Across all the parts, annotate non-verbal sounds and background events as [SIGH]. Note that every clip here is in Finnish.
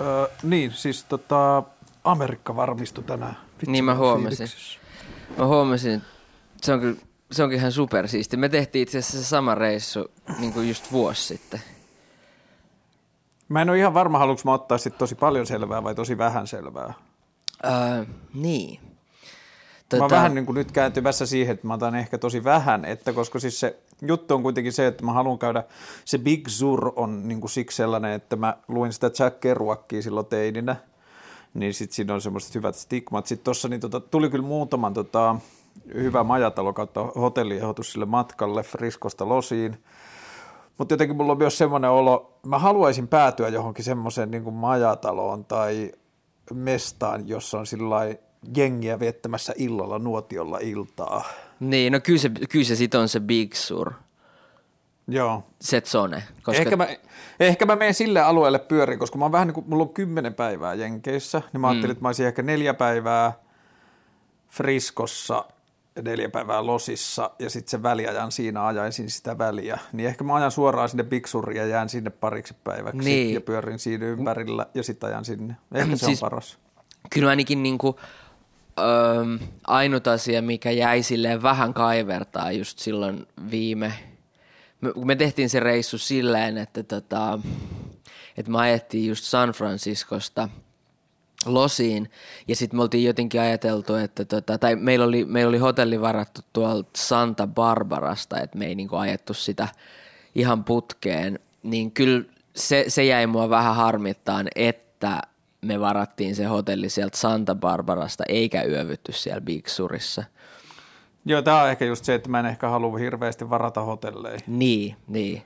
Öö, niin, siis tota, Amerikka varmistui tänään. Vitsi, niin mä huomasin. Fiiliksissä. Mä huomasin, se on kyllä, se onkin ihan supersiisti. Me tehtiin itse asiassa se sama reissu niin kuin just vuosi sitten. Mä en ole ihan varma, haluanko mä ottaa sit tosi paljon selvää vai tosi vähän selvää. Öö, niin. Tota... Mä oon vähän niin kuin nyt kääntymässä siihen, että mä otan ehkä tosi vähän, että koska siis se juttu on kuitenkin se, että mä haluan käydä, se Big Sur on niin kuin siksi sellainen, että mä luin sitä Jack Kerouakia silloin teininä, niin sitten siinä on semmoiset hyvät stigmat. Sitten tuossa niin tota, tuli kyllä muutaman tota, hyvä majatalo kautta hotelliehdotus sille matkalle Friskosta Losiin, mutta jotenkin mulla on myös semmoinen olo, mä haluaisin päätyä johonkin semmoiseen niin majataloon tai mestaan, jossa on sillä jengiä viettämässä illalla nuotiolla iltaa. Niin, no kyllä se, kyllä se sit on se Big Sur. Joo. Setsone. Koska... Ehkä, mä, ehkä mä menen sille alueelle pyöriin, koska mä oon vähän niin kuin, mulla on kymmenen päivää Jenkeissä, niin mä mm. ajattelin, että mä olisin ehkä neljä päivää Friskossa ja neljä päivää Losissa ja sitten se väliajan siinä ajaisin sitä väliä. Niin ehkä mä ajan suoraan sinne Big Suriin ja jään sinne pariksi päiväksi niin. ja pyörin siinä ympärillä ja sitten ajan sinne. Ehkä se siis, on paras. Kyllä ainakin niin kuin, öö, ainut asia, mikä jäi silleen vähän kaivertaa just silloin viime, me, me tehtiin se reissu silleen, että, tota, että me ajettiin just San Franciscosta Losiin. Ja sitten me oltiin jotenkin ajateltu, että tota, tai meillä oli, meillä oli hotelli varattu tuolta Santa Barbarasta, että me ei niinku ajettu sitä ihan putkeen, niin kyllä se, se jäi mua vähän harmittaan, että me varattiin se hotelli sieltä Santa Barbarasta, eikä yövytty siellä Big Surissa. Joo, tämä on ehkä just se, että mä en ehkä halua hirveästi varata hotelleihin. Niin, niin.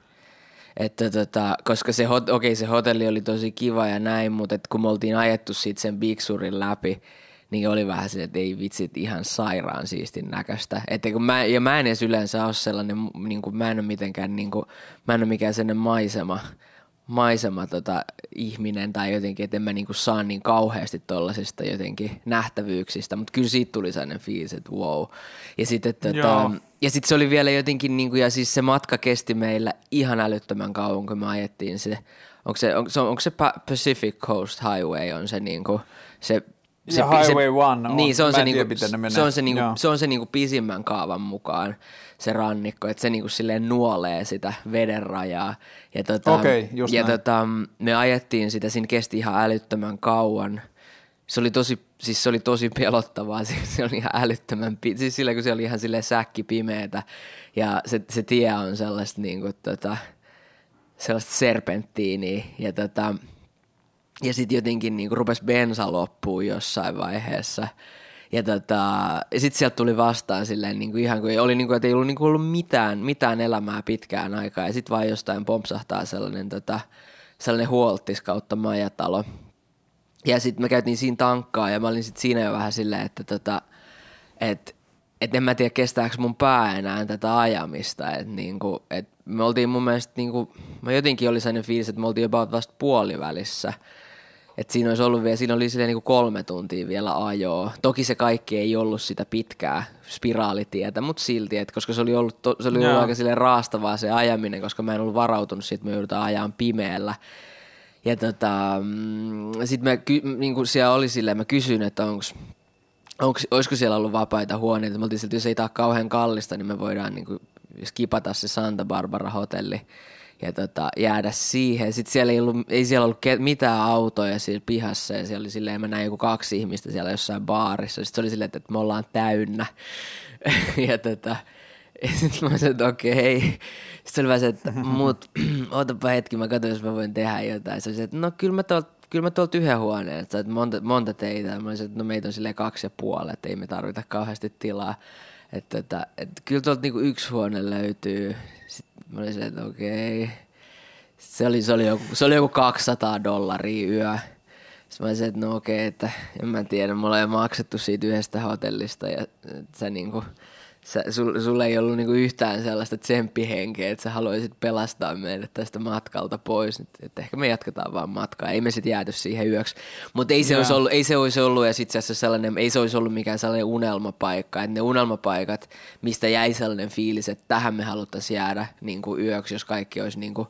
Että tota, koska se, okei, okay, se hotelli oli tosi kiva ja näin, mutta et kun me oltiin ajettu siitä sen Big Surin läpi, niin oli vähän se, että ei vitsit ihan sairaan siistin näköistä. Että kun mä, ja mä en edes yleensä ole sellainen, niin kuin, mä en ole mitenkään, niin kuin, mä en ole mikään sellainen maisema, maisema tota, ihminen tai jotenkin, että en mä niinku saa niin kauheasti tollasista jotenkin nähtävyyksistä, mutta kyllä siitä tuli sellainen fiilis, että wow. Ja sitten tota, ja sit se oli vielä jotenkin, niinku, ja siis se matka kesti meillä ihan älyttömän kauan, kun me ajettiin se, onko se, onko se, onko se Pacific Coast Highway on se niinku, se se, ja Highway se, One on. Niin, se on se, niinku, se, on se, niinku, se on se niinku pisimmän kaavan mukaan se rannikko, että se niinku silleen nuolee sitä veden rajaa. Ja, tota, okay, just ja tota, me ajettiin sitä, siinä kesti ihan älyttömän kauan. Se oli tosi, siis se oli tosi pelottavaa, [LAUGHS] se oli ihan älyttömän, siis sillä kun se oli ihan silleen säkki pimeetä ja se, se tie on sellaista niinku tota, sellaista serpenttiiniä ja tota, ja sitten jotenkin niinku rupesi bensa loppuun jossain vaiheessa. Ja, tota, ja sitten sieltä tuli vastaan silleen niin kuin ihan kuin oli niin kuin, että ei ollut, niin kuin ollut mitään, mitään elämää pitkään aikaa. Ja sitten vaan jostain pompsahtaa sellainen, tota, sellainen huoltis kautta majatalo. Ja sitten me käytiin siinä tankkaa ja mä olin sitten siinä jo vähän silleen, että tota, et, et en mä tiedä kestääkö mun pää enää tätä ajamista. Et niinku, et me oltiin mun mielestä, niinku, mä jotenkin oli sellainen fiilis, että me oltiin jopa vasta puolivälissä – et siinä olisi ollut vielä, siinä oli silleen niin kuin kolme tuntia vielä ajoa. Toki se kaikki ei ollut sitä pitkää spiraalitietä, mutta silti, että koska se oli ollut, to, se oli ollut aika silleen raastavaa se ajaminen, koska mä en ollut varautunut siitä, että me joudutaan ajaa pimeällä. Ja tota, mm, sitten mä, niin kuin siellä oli silleen, mä kysyin, että onks, onks, olisiko siellä ollut vapaita huoneita. Me oltiin siltä, jos ei tämä kauhean kallista, niin me voidaan niin kuin, skipata se Santa Barbara hotelli ja tota, jäädä siihen. Sitten siellä ei, ollut, ei siellä ollut mitään autoja siellä pihassa ja siellä oli silleen, mä näin joku kaksi ihmistä siellä jossain baarissa. Sitten se oli silleen, että me ollaan täynnä. [LAUGHS] ja tota, ja sitten mä sanoin, että okei. Okay. Sitten oli vähän se, että mut, [CLEARS THROAT] ootapa hetki, mä katson, jos mä voin tehdä jotain. Se oli se, että no kyllä mä tuolta kyllä mä tuolta yhden huoneen, että monta, monta teitä. Mä olisin, että no meitä on silleen kaksi ja puoli, että ei me tarvita kauheasti tilaa. Että, että, että kyllä tuolta niinku yksi huone löytyy. Sitten mä olin se, että okei. Se oli, se, oli joku, se oli joku 200 dollaria yö. Sitten mä olisin, että no okei, että en mä tiedä, mulla ei maksettu siitä yhdestä hotellista ja se niinku, sä, sul, sulla ei ollut niinku yhtään sellaista tsemppihenkeä, että sä haluaisit pelastaa meidät tästä matkalta pois. Et, et ehkä me jatketaan vaan matkaa, ei me sitten jääty siihen yöksi. Mutta ei, se olisi ollut, ei se olisi ollut, ja sitten se sellainen, ei se olisi ollut mikään sellainen unelmapaikka. Että ne unelmapaikat, mistä jäi sellainen fiilis, että tähän me haluttaisiin jäädä niin kuin yöksi, jos kaikki olisi niin kuin,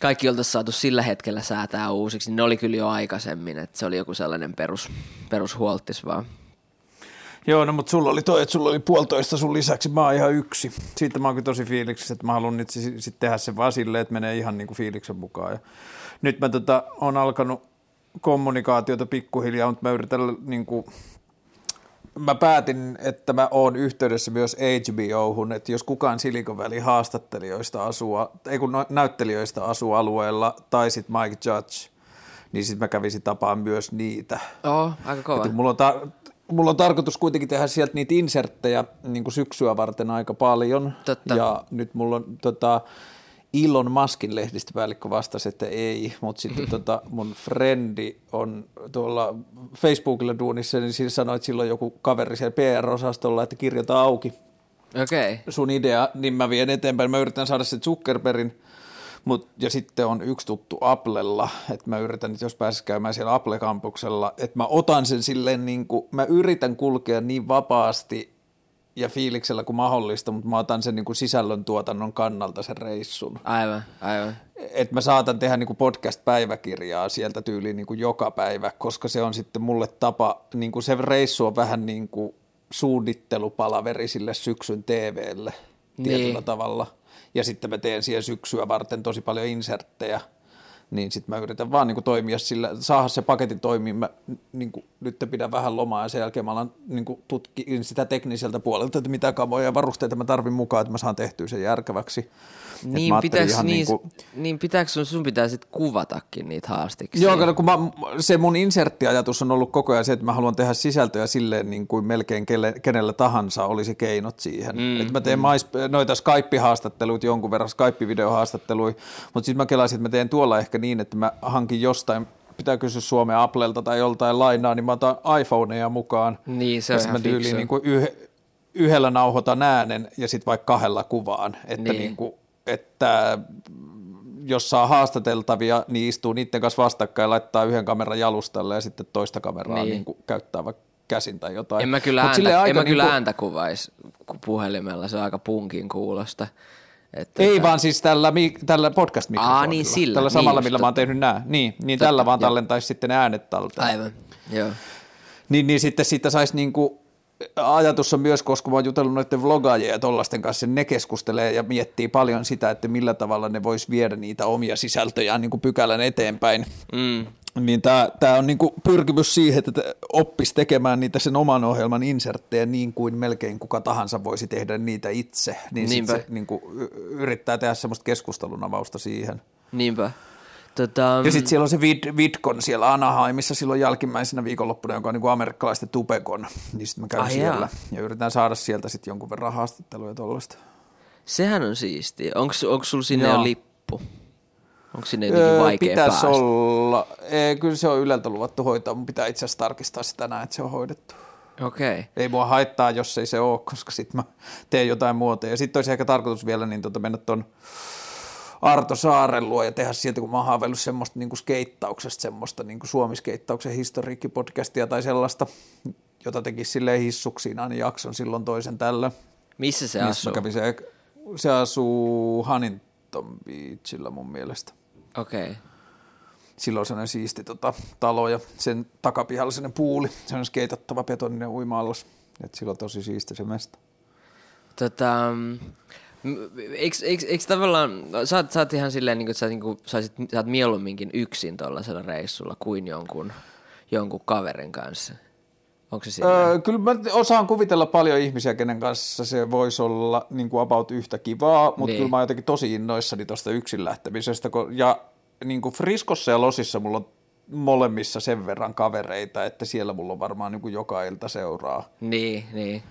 kaikki oltaisiin saatu sillä hetkellä säätää uusiksi, niin ne oli kyllä jo aikaisemmin, että se oli joku sellainen perus, perushuoltis vaan. Joo, no mutta sulla oli toi, että sulla oli puolitoista sun lisäksi, mä oon ihan yksi. Siitä mä oonkin tosi fiiliksissä, että mä haluan nyt sitten tehdä sen vaan silleen, että menee ihan niin kuin fiiliksen mukaan. Ja nyt mä tota, on alkanut kommunikaatiota pikkuhiljaa, mutta mä yritän niin kuin, mä päätin, että mä oon yhteydessä myös HBOhun, että jos kukaan Silicon Valley haastattelijoista asuu, ei kun näyttelijöistä asuu alueella, tai sitten Mike Judge, niin sitten mä kävisin tapaan myös niitä. Oo, aika kova. Että mulla on ta- mulla on tarkoitus kuitenkin tehdä sieltä niitä inserttejä niin kuin syksyä varten aika paljon. Totta. Ja nyt mulla on tota, Ilon Maskin lehdistöpäällikkö vastasi, että ei, mutta sitten [CLEARS THROAT] tota, mun frendi on tuolla Facebookilla duunissa, niin siinä sanoi, että sillä on joku kaveri siellä PR-osastolla, että kirjoita auki okay. sun idea, niin mä vien eteenpäin. Mä yritän saada sen Zuckerbergin Mut, ja sitten on yksi tuttu Applella, että mä yritän, että jos pääsis käymään siellä Apple-kampuksella, että mä otan sen silleen niin kuin, mä yritän kulkea niin vapaasti ja fiiliksellä kuin mahdollista, mutta mä otan sen niin kuin sisällön tuotannon kannalta sen reissun. Aivan, aivan. Että mä saatan tehdä niin kuin podcast-päiväkirjaa sieltä tyyliin niin kuin joka päivä, koska se on sitten mulle tapa, niin kuin se reissu on vähän niin kuin suunnittelupalaveri sille syksyn TVlle niin. tietyllä tavalla – ja sitten mä teen siihen syksyä varten tosi paljon inserttejä, niin sitten mä yritän vaan niin kuin toimia sillä, saada se paketti toimia, mä niin kuin, nyt pidän vähän lomaa ja sen jälkeen mä alan niin kuin, tutkin sitä tekniseltä puolelta, että mitä kamoja ja varusteita mä tarvin mukaan, että mä saan tehtyä sen järkeväksi. Niin, pitääkö, niin, niin, kuin... niin pitääkö sun, sun pitää sitten kuvatakin niitä haastiksia? Joo, kun mä, se mun inserttiajatus on ollut koko ajan se, että mä haluan tehdä sisältöjä silleen niin kuin melkein kelle, kenellä tahansa olisi keinot siihen. Mm, että mä teen mm. mais, noita Skype-haastatteluita jonkun verran, Skype-videohaastatteluja, mutta sitten mä kelasin, että mä teen tuolla ehkä niin, että mä hankin jostain pitää kysyä Suomen Applelta tai joltain lainaa, niin mä otan iPhoneja mukaan. Niin, se on ihan mä tyyliin niin kuin yh, yhdellä nauhoitan äänen ja sitten vaikka kahdella kuvaan, että, niin. Niin kuin, että jos saa haastateltavia, niin istuu niiden kanssa vastakkain ja laittaa yhden kameran jalustalle ja sitten toista kameraa niin. Niin kuin käyttää vaikka käsin tai jotain. En mä kyllä, ääntä, en mä niin kyllä kuin... ääntä kuvaisi puhelimella, se on aika punkin kuulosta. Että Ei vaan siis tällä, tällä podcast-mikrofonilla. Aa, niin sillä. Tällä samalla, niin millä mä oon tehnyt nämä. Niin, niin tällä vaan tallentaisi sitten ne äänet talteen. Aivan, joo. Niin, niin sitten siitä saisi niinku, ajatus on myös, koska mä oon jutellut noiden vlogaajien ja tollasten kanssa, ne keskustelee ja miettii paljon sitä, että millä tavalla ne vois viedä niitä omia sisältöjään niin kuin pykälän eteenpäin. Mm. Niin tämä on niinku pyrkimys siihen, että oppisi tekemään niitä sen oman ohjelman inserttejä niin kuin melkein kuka tahansa voisi tehdä niitä itse. Niin Niinpä. se niinku yrittää tehdä semmoista keskustelun avausta siihen. Niinpä. Tota, ja sitten siellä on se Vid, Vidcon siellä Anaheimissa silloin jälkimmäisenä viikonloppuna, joka on niin kuin amerikkalaisten Tupekon. Niin sitten mä käyn Ai siellä jaa. ja yritän saada sieltä sitten jonkun verran haastatteluja tuollaista. Sehän on siistiä. Onko sulla sinne jo lippu? Onko sinne jotenkin öö, vaikea Pitäisi päästä? olla. Ei, kyllä se on Yleltä luvattu hoitaa. Mun pitää itse asiassa tarkistaa sitä tänään, että se on hoidettu. Okei. Okay. Ei mua haittaa, jos ei se ole, koska sitten mä teen jotain muuta. Ja sitten olisi ehkä tarkoitus vielä niin tota mennä tuon Arto Saaren luo ja tehdä sieltä, kun mä oon haaveillut semmoista niin kuin skeittauksesta, semmoista niin kuin Suomi-skeittauksen historiikkipodcastia tai sellaista, jota teki silleen hissuksiin aina jakson silloin toisen tällä. Missä se asuu? Kävi se, se asuu Huntington Beachillä mun mielestä. Okei. Okay. Silloin on sellainen siisti tota, talo ja sen takapihalla sellainen puuli, se on skeitattava betoninen uima-allas. Et silloin on tosi siisti se mesta. Tota, Eikö, eikö, eikö tavallaan, sä oot, sä oot ihan silleen, niin kuin, että sä, niin kuin, saisit, sä oot mieluumminkin yksin tuollaisella reissulla kuin jonkun, jonkun kaverin kanssa? Onko se öö, kyllä mä osaan kuvitella paljon ihmisiä, kenen kanssa se voisi olla niin kuin about yhtä kivaa, mutta niin. kyllä mä oon jotenkin tosi innoissani tuosta yksin lähtemisestä. Ja niin kuin Friskossa ja Losissa mulla on molemmissa sen verran kavereita, että siellä mulla on varmaan niin kuin joka ilta seuraa. Niin, niin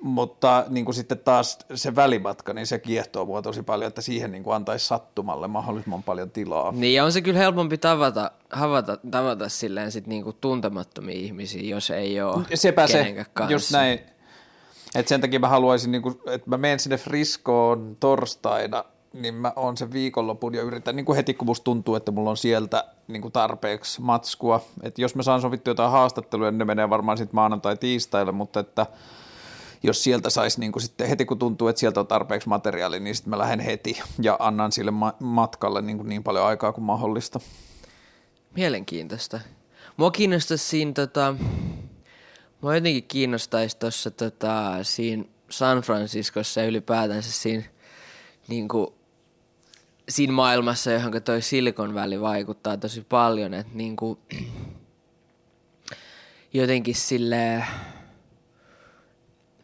mutta niin kuin sitten taas se välimatka, niin se kiehtoo mua tosi paljon, että siihen niin kuin antaisi sattumalle mahdollisimman paljon tilaa. Niin ja on se kyllä helpompi tavata, havata, tavata silleen sit niin kuin tuntemattomia ihmisiä, jos ei ole Sepä se, kanssa. just näin. Et sen takia mä haluaisin, niin kuin, että mä menen sinne Friskoon torstaina, niin mä oon sen viikonlopun ja yritän niin kuin heti, kun musta tuntuu, että mulla on sieltä niin kuin tarpeeksi matskua. Että jos mä saan sovittua jotain haastatteluja, niin ne menee varmaan sitten maanantai-tiistaille, mutta että – jos sieltä saisi niin kuin sitten heti kun tuntuu, että sieltä on tarpeeksi materiaalia, niin sitten mä lähden heti ja annan sille ma- matkalle niin, kuin niin paljon aikaa kuin mahdollista. Mielenkiintoista. Mua kiinnostaisi siinä, tota, mua jotenkin kiinnostaisi tuossa tota, siinä San Franciscossa ja ylipäätänsä siinä, niin kuin, siinä maailmassa, johon toi Silicon Valley vaikuttaa tosi paljon, että niin kuin, jotenkin sille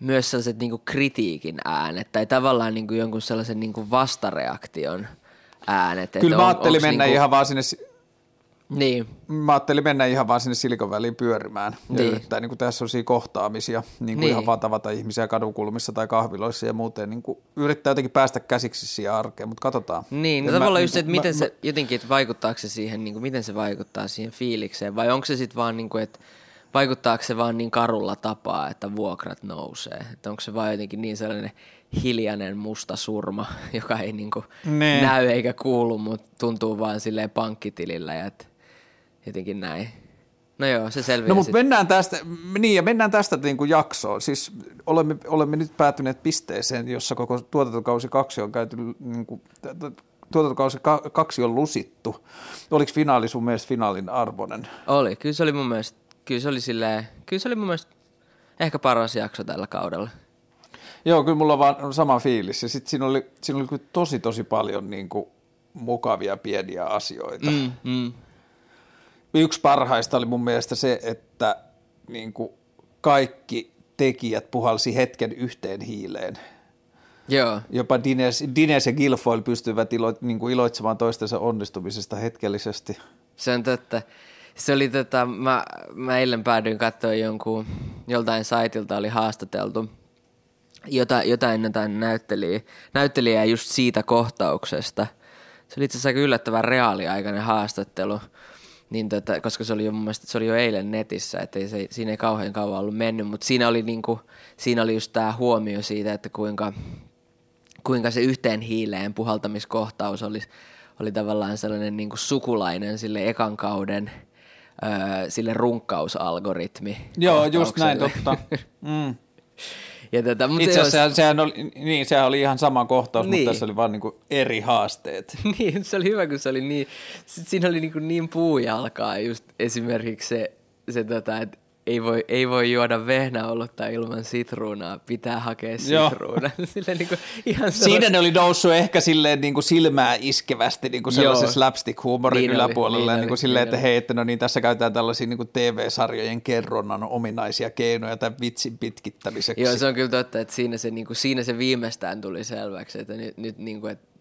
myös sellaiset niin kuin kritiikin äänet tai tavallaan niin kuin jonkun sellaisen niin kuin vastareaktion äänet. Kyllä mä ajattelin mennä niin kuin... ihan vaan sinne niin. Mä ajattelin mennä ihan vaan sinne Silikon väliin pyörimään ja niin. yrittää niin kuin tehdä sellaisia kohtaamisia, niin kuin niin. ihan vaan tavata ihmisiä kadunkulmissa tai kahviloissa ja muuten. Niin kuin yrittää jotenkin päästä käsiksi siihen arkeen, mutta katsotaan. Niin, no tavallaan just, että mä, miten mä, se jotenkin, että vaikuttaako se siihen, niin kuin, miten se vaikuttaa siihen fiilikseen vai onko se sitten vaan niin kuin, että vaikuttaako se vaan niin karulla tapaa, että vuokrat nousee? Että onko se vaan jotenkin niin sellainen hiljainen musta surma, [LAUGHS] joka ei niin kuin näy eikä kuulu, mutta tuntuu vaan silleen pankkitilillä ja jotenkin näin. No joo, se selviää No mutta mennään tästä, niin ja mennään tästä niin kuin jaksoon. Siis olemme, olemme nyt päätyneet pisteeseen, jossa koko tuotantokausi kaksi on käyty, niin kuin, tuotantokausi kaksi on lusittu. Oliko finaali sun mielestä finaalin arvoinen? Oli, kyllä se oli mun mielestä, kyllä se oli silleen, kyllä se oli mun mielestä ehkä paras jakso tällä kaudella. Joo, kyllä mulla on vaan sama fiilis. Ja sitten siinä oli, siinä oli kyllä tosi tosi paljon niin kuin, mukavia pieniä asioita. Mm, mm yksi parhaista oli mun mielestä se, että niin kuin kaikki tekijät puhalsi hetken yhteen hiileen. Joo. Jopa Dines, Dines ja Guilfoyle pystyvät ilo, niin kuin iloitsemaan toistensa onnistumisesta hetkellisesti. Se on totta. Se oli tota, mä, mä eilen päädyin katsoa jonkun, joltain saitilta oli haastateltu jota, jotain, jotain näyttelijää, näyttelijää just siitä kohtauksesta. Se oli itse asiassa yllättävän reaaliaikainen haastattelu niin tota, koska se oli jo mun mielestä, se oli jo eilen netissä, että se, siinä ei kauhean kauan ollut mennyt, mutta siinä oli, niinku, siinä oli just tämä huomio siitä, että kuinka, kuinka se yhteen hiileen puhaltamiskohtaus oli, oli tavallaan sellainen niinku sukulainen sille ekan kauden sille runkkausalgoritmi. Joo, just näin, totta. [LAUGHS] Mm. Ja tätä, mutta Itse asiassa olisi... sehän, oli, niin, sehän oli ihan sama kohtaus, niin. mutta tässä oli vaan niin kuin eri haasteet. [LAUGHS] niin, se oli hyvä, kun se oli niin, siinä oli niin, kuin niin puujalkaa just esimerkiksi se, se tota, että ei voi, ei voi juoda vehnäolutta ilman sitruunaa, pitää hakea sitruuna. [LAUGHS] Silleen niin kuin ihan Siinä ne oli noussut ehkä silleen niin kuin silmää iskevästi niin kuin sellaisen slapstick-huumorin niin yläpuolella. Niin, niin kuin silleen, niin että hei, että no niin, tässä käytetään tällaisia niin kuin TV-sarjojen kerronnan ominaisia keinoja tämän vitsin pitkittämiseksi. Joo, se on kyllä totta, että siinä se, niin kuin, siinä se viimeistään tuli selväksi, että nyt, nyt niin kuin, että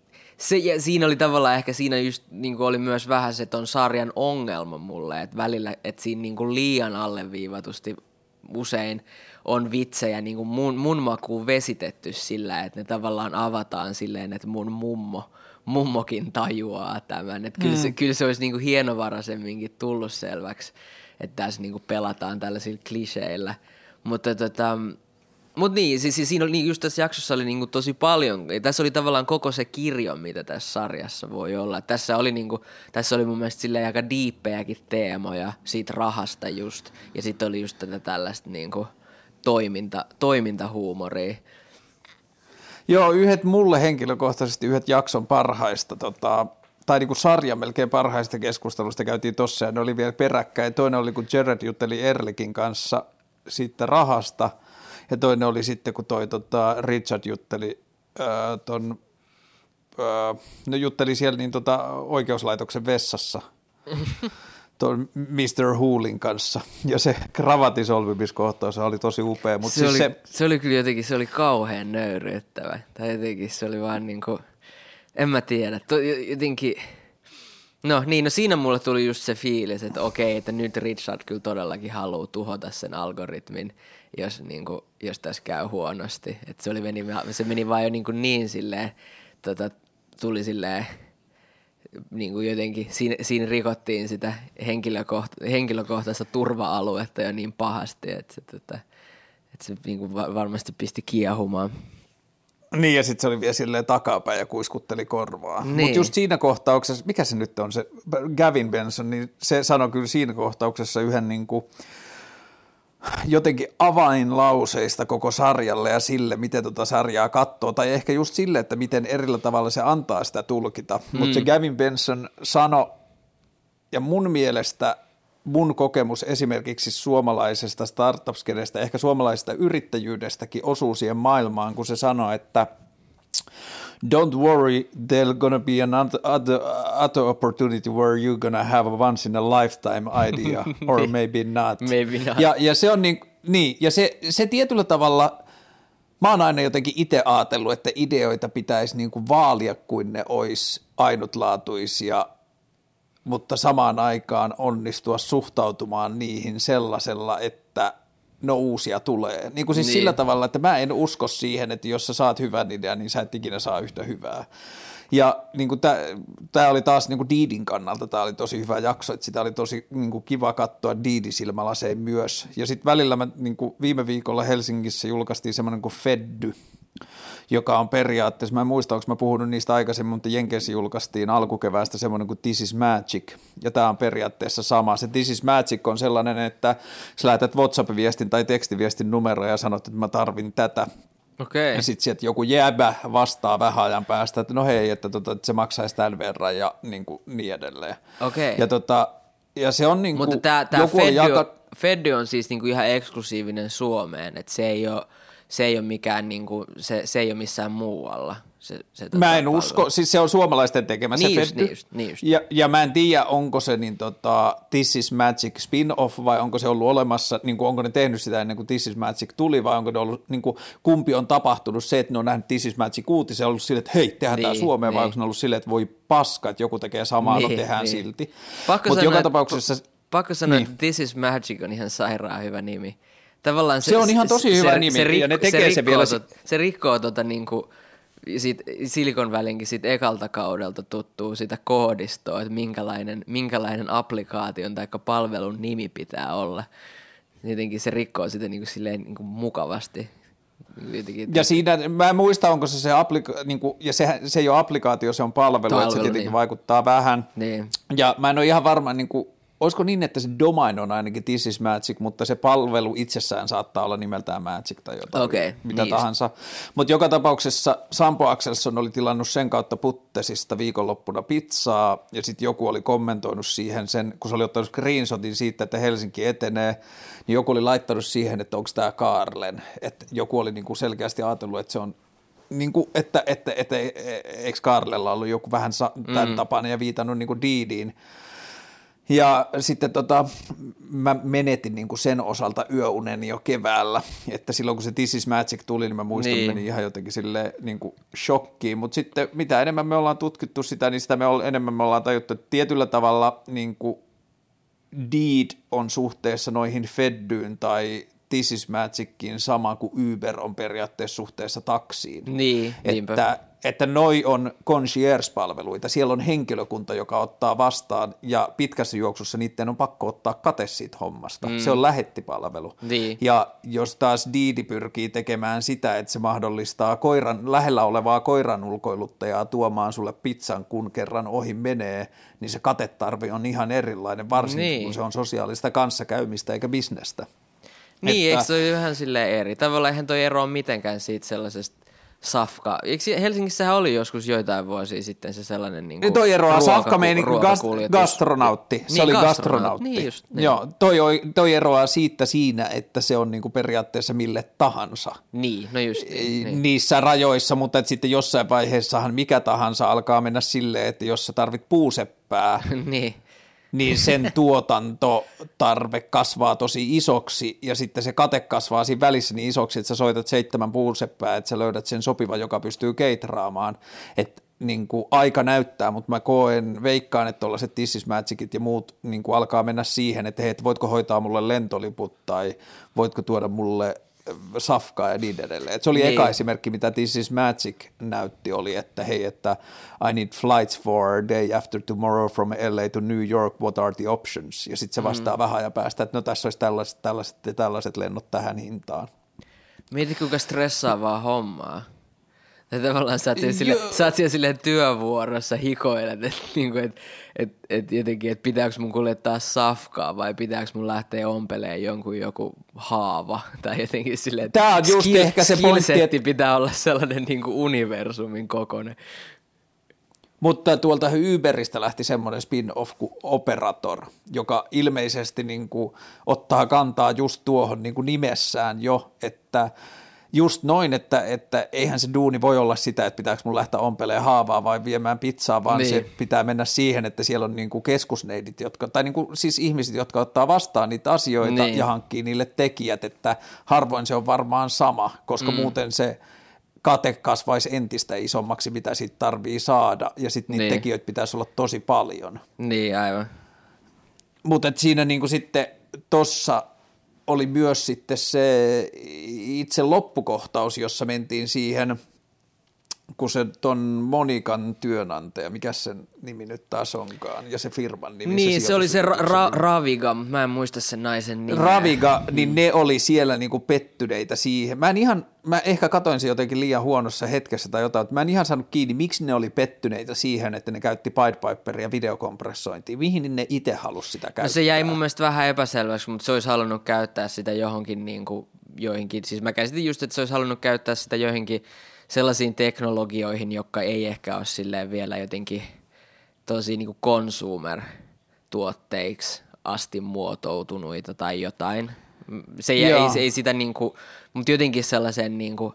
se, ja siinä oli tavallaan ehkä siinä just niin kuin oli myös vähän se ton sarjan ongelma mulle, että välillä, että siinä niin kuin liian alleviivatusti usein on vitsejä niin kuin mun, mun makuun vesitetty sillä, että ne tavallaan avataan silleen, että mun mummo, mummokin tajuaa tämän. Että kyllä, mm. se, kyllä se olisi niin kuin hienovaraisemminkin tullut selväksi, että tässä niin kuin pelataan tällaisilla kliseillä. Mutta tota, mutta niin, siis, siis siinä oli, niin just tässä jaksossa oli niinku tosi paljon, tässä oli tavallaan koko se kirjo, mitä tässä sarjassa voi olla. Tässä oli, niinku, tässä oli mun mielestä silleen aika diippejäkin teemoja siitä rahasta just, ja sitten oli just tätä tällaista niinku toiminta, toimintahuumoria. Joo, yhdet mulle henkilökohtaisesti yhdet jakson parhaista, tota, tai niin kuin sarjan melkein parhaista keskustelusta käytiin tossa, ja ne oli vielä peräkkäin. Toinen oli, kun Jared jutteli Erlikin kanssa sitten rahasta – ja toinen oli sitten, kun toi tota, Richard jutteli ää, ton, ää, no jutteli siellä niin tota, oikeuslaitoksen vessassa [LAUGHS] ton Mr. Hoolin kanssa. Ja se kravatin solvimiskohtaus oli tosi upea. Mutta se, siis oli, se... se, oli kyllä jotenkin, se oli kauhean nöyryyttävä. Tai jotenkin se oli vaan niin kuin, en mä tiedä, to, jotenkin... No niin, no siinä mulle tuli just se fiilis, että okei, että nyt Richard kyllä todellakin haluaa tuhota sen algoritmin jos, niin kuin, jos tässä käy huonosti. Et se, oli, meni, se meni vaan jo niin, kuin niin silleen, tota, tuli silleen, niin kuin jotenkin, siinä, siinä rikottiin sitä henkilökohta, henkilökohtaista turva-aluetta jo niin pahasti, että se, tota, että se niin kuin varmasti pisti kiehumaan. Niin, ja sitten se oli vielä silleen takapäin ja kuiskutteli korvaa. Niin. Mutta just siinä kohtauksessa, mikä se nyt on se, Gavin Benson, niin se sanoi kyllä siinä kohtauksessa yhden niin kuin, jotenkin avainlauseista koko sarjalle ja sille, miten tuota sarjaa katsoo, tai ehkä just sille, että miten erillä tavalla se antaa sitä tulkita. Mm. Mutta se Gavin Benson sano, ja mun mielestä mun kokemus esimerkiksi suomalaisesta startup ehkä suomalaisesta yrittäjyydestäkin osuu siihen maailmaan, kun se sanoi, että don't worry, there's gonna be another other, other opportunity where you're gonna have a once in a lifetime idea, [LAUGHS] or maybe not. maybe not. Ja, ja se on niin, niin ja se, se tietyllä tavalla, mä oon aina jotenkin itse ajatellut, että ideoita pitäisi niin kuin vaalia kuin ne olisi ainutlaatuisia mutta samaan aikaan onnistua suhtautumaan niihin sellaisella, että no uusia tulee. Niin kuin siis niin. sillä tavalla, että mä en usko siihen, että jos sä saat hyvän idean, niin sä et ikinä saa yhtä hyvää. Ja niin tämä oli taas niin kuin Diidin kannalta, tämä oli tosi hyvä jakso, että sitä oli tosi niin kuin kiva katsoa Diidi silmälaseen myös. Ja sitten välillä mä, niin kuin viime viikolla Helsingissä julkaistiin semmoinen kuin Feddy, joka on periaatteessa, mä en muista, onko mä puhunut niistä aikaisemmin, mutta Jenkeissä julkaistiin alkukeväästä semmoinen kuin This is Magic, ja tämä on periaatteessa sama. Se This is Magic on sellainen, että sä lähetät WhatsApp-viestin tai tekstiviestin numeroa ja sanot, että mä tarvin tätä, Okay. Ja sitten sieltä joku jäbä vastaa vähän ajan päästä, että no hei, että, tota, että se maksaisi tämän verran ja niin, kuin, niin edelleen. Okay. Ja, tota, ja se on niin kuin, Mutta tämä, jaka... Feddy on siis niin kuin ihan eksklusiivinen Suomeen, että se ei ole – se ei ole mikään, niin kuin, se, se ei ole missään muualla. Se, se tota mä en palvelu. usko, siis se on suomalaisten tekemä niin se just, niin just, niin just. Ja, ja mä en tiedä, onko se niin tota, This is Magic spin-off vai onko se ollut olemassa, niin kuin, onko ne tehnyt sitä ennen kuin This is Magic tuli vai onko ne ollut, niin kuin, kumpi on tapahtunut se, että ne on nähnyt This is Magic uutisen ollut silleen, että hei, tehdään niin, tämä Suomeen niin. vai onko ne ollut silleen, että voi paska, että joku tekee samaa, no niin, no tehdään niin. silti. Mutta joka tapauksessa... Pakko sanoa, niin. että This is Magic on ihan sairaan hyvä nimi. Tavallaan se, se on ihan tosi hyvä se, nimi, se, ja ne tekee se, se vielä. Tot, se rikkoo tota niinku, sit Silikon välinkin sit ekalta kaudelta tuttuu sitä koodistoa, että minkälainen, minkälainen applikaation tai palvelun nimi pitää olla. Jotenkin se rikkoo sitä niinku silleen niinku mukavasti. Jotenkin, ja siinä, mä en muista, onko se se, applika- niinku, ja se, se ei ole applikaatio, se on palvelu, palvelu että se tietenkin niin. vaikuttaa vähän. Niin. Ja mä en ole ihan varma, niinku, olisiko niin, että se domain on ainakin This is Magic, mutta se palvelu itsessään saattaa olla nimeltään Magic tai jotain, okay, mitä niin tahansa. Mutta joka tapauksessa Sampo Axelson oli tilannut sen kautta Puttesista viikonloppuna pizzaa, ja sitten joku oli kommentoinut siihen sen, kun se oli ottanut screenshotin siitä, että Helsinki etenee, niin joku oli laittanut siihen, että onko tämä Kaarlen, että joku oli niinku selkeästi ajatellut, että se on niin kuin, että, että, että, että eikö Karlella ollut joku vähän tämän mm. tapainen ja viitannut niin kuin Diidiin, ja sitten tota, mä menetin niin kuin sen osalta yöunen jo keväällä, että silloin kun se This is Magic tuli, niin mä muistan, niin. meni ihan jotenkin sille niin kuin shokkiin, mutta sitten mitä enemmän me ollaan tutkittu sitä, niin sitä me ol, enemmän me ollaan tajuttu, että tietyllä tavalla niin kuin Deed on suhteessa noihin Feddyyn tai This is Magicin sama kuin Uber on periaatteessa suhteessa taksiin. Niin, että, niinpä että noi on concierge-palveluita. Siellä on henkilökunta, joka ottaa vastaan ja pitkässä juoksussa niiden on pakko ottaa kate siitä hommasta. Mm. Se on lähettipalvelu. Niin. Ja jos taas Diidi pyrkii tekemään sitä, että se mahdollistaa koiran, lähellä olevaa koiran ulkoiluttajaa tuomaan sulle pizzan, kun kerran ohi menee, niin se katetarvi on ihan erilainen, varsinkin niin. kun se on sosiaalista kanssakäymistä eikä bisnestä. Niin, että... eikö se ole vähän silleen eri? Tavallaan eihän toi ero mitenkään siitä sellaisesta Safka. Eikö Helsingissähän oli joskus joitain vuosia sitten se sellainen niin kuin Toi eroaa Safka meni gast, gastronautti. Se niin, oli gastronautti. Niin just, niin. Joo, toi, toi eroaa siitä siinä, että se on niin kuin periaatteessa mille tahansa. Niin, no just niin. niin. Niissä rajoissa, mutta että sitten jossain vaiheessahan mikä tahansa alkaa mennä silleen, että jos sä tarvit puuseppää, [LAUGHS] niin niin sen tuotantotarve kasvaa tosi isoksi ja sitten se kate kasvaa siinä välissä niin isoksi, että sä soitat seitsemän puuseppää, että sä löydät sen sopivan, joka pystyy keitraamaan. Että niin kuin aika näyttää, mutta mä koen, veikkaan, että tuollaiset tissismätsikit ja muut niin kuin alkaa mennä siihen, että hei, voitko hoitaa mulle lentoliput tai voitko tuoda mulle safkaa ja niin edelleen. Et se oli niin. eka esimerkki, mitä This is Magic näytti, oli, että hei, että I need flights for day after tomorrow from LA to New York, what are the options? Ja sitten se vastaa mm. vähän ajan päästä, että no tässä olisi tällaiset, tällaiset tällaiset lennot tähän hintaan. Mieti kuinka stressaavaa hommaa. Ja tavallaan sä oot, sille, sä oot siellä silleen työvuorossa hikoilet, että niinku, et, et, et jotenkin, että pitääkö mun kuljettaa safkaa vai pitääkö mun lähteä ompeleen jonkun joku haava. [LAUGHS] Tai jotenkin silleen, että Tää on just skill, ehkä se pointti, että... pitää olla sellainen niinku universumin kokoinen. Mutta tuolta Uberistä lähti semmoinen spin-off kuin Operator, joka ilmeisesti niin kuin ottaa kantaa just tuohon niin kuin nimessään jo, että just noin, että, että eihän se duuni voi olla sitä, että pitääkö mun lähteä ompeleen haavaa vai viemään pizzaa, vaan niin. se pitää mennä siihen, että siellä on niin kuin keskusneidit, jotka, tai niin kuin, siis ihmiset, jotka ottaa vastaan niitä asioita niin. ja hankkii niille tekijät, että harvoin se on varmaan sama, koska mm. muuten se kate kasvaisi entistä isommaksi, mitä siitä tarvii saada, ja sitten niitä niin. tekijöitä pitäisi olla tosi paljon. Niin, aivan. Mutta siinä niinku sitten tuossa oli myös sitten se itse loppukohtaus, jossa mentiin siihen – kun se ton Monikan työnantaja, mikä sen nimi nyt taas onkaan, ja se firman nimi. Niin, se, se oli se ra- ra- Raviga, mä en muista sen naisen nimeä. Raviga, niin mm. ne oli siellä niinku pettyneitä siihen. Mä en ihan, mä ehkä katoin se jotenkin liian huonossa hetkessä tai jotain, että mä en ihan saanut kiinni, miksi ne oli pettyneitä siihen, että ne käytti Pied Piperia videokompressointiin. Mihin ne itse halusi sitä käyttää? No se jäi mun mielestä vähän epäselväksi, mutta se olisi halunnut käyttää sitä johonkin niin kuin joihinkin, siis mä käsitin just, että se olisi halunnut käyttää sitä joihinkin sellaisiin teknologioihin, jotka ei ehkä ole silleen vielä jotenkin tosi niin consumer-tuotteiksi asti muotoutunuita tai jotain. Se ei, ei, ei sitä niin kuin, mutta jotenkin sellaisen niin kuin,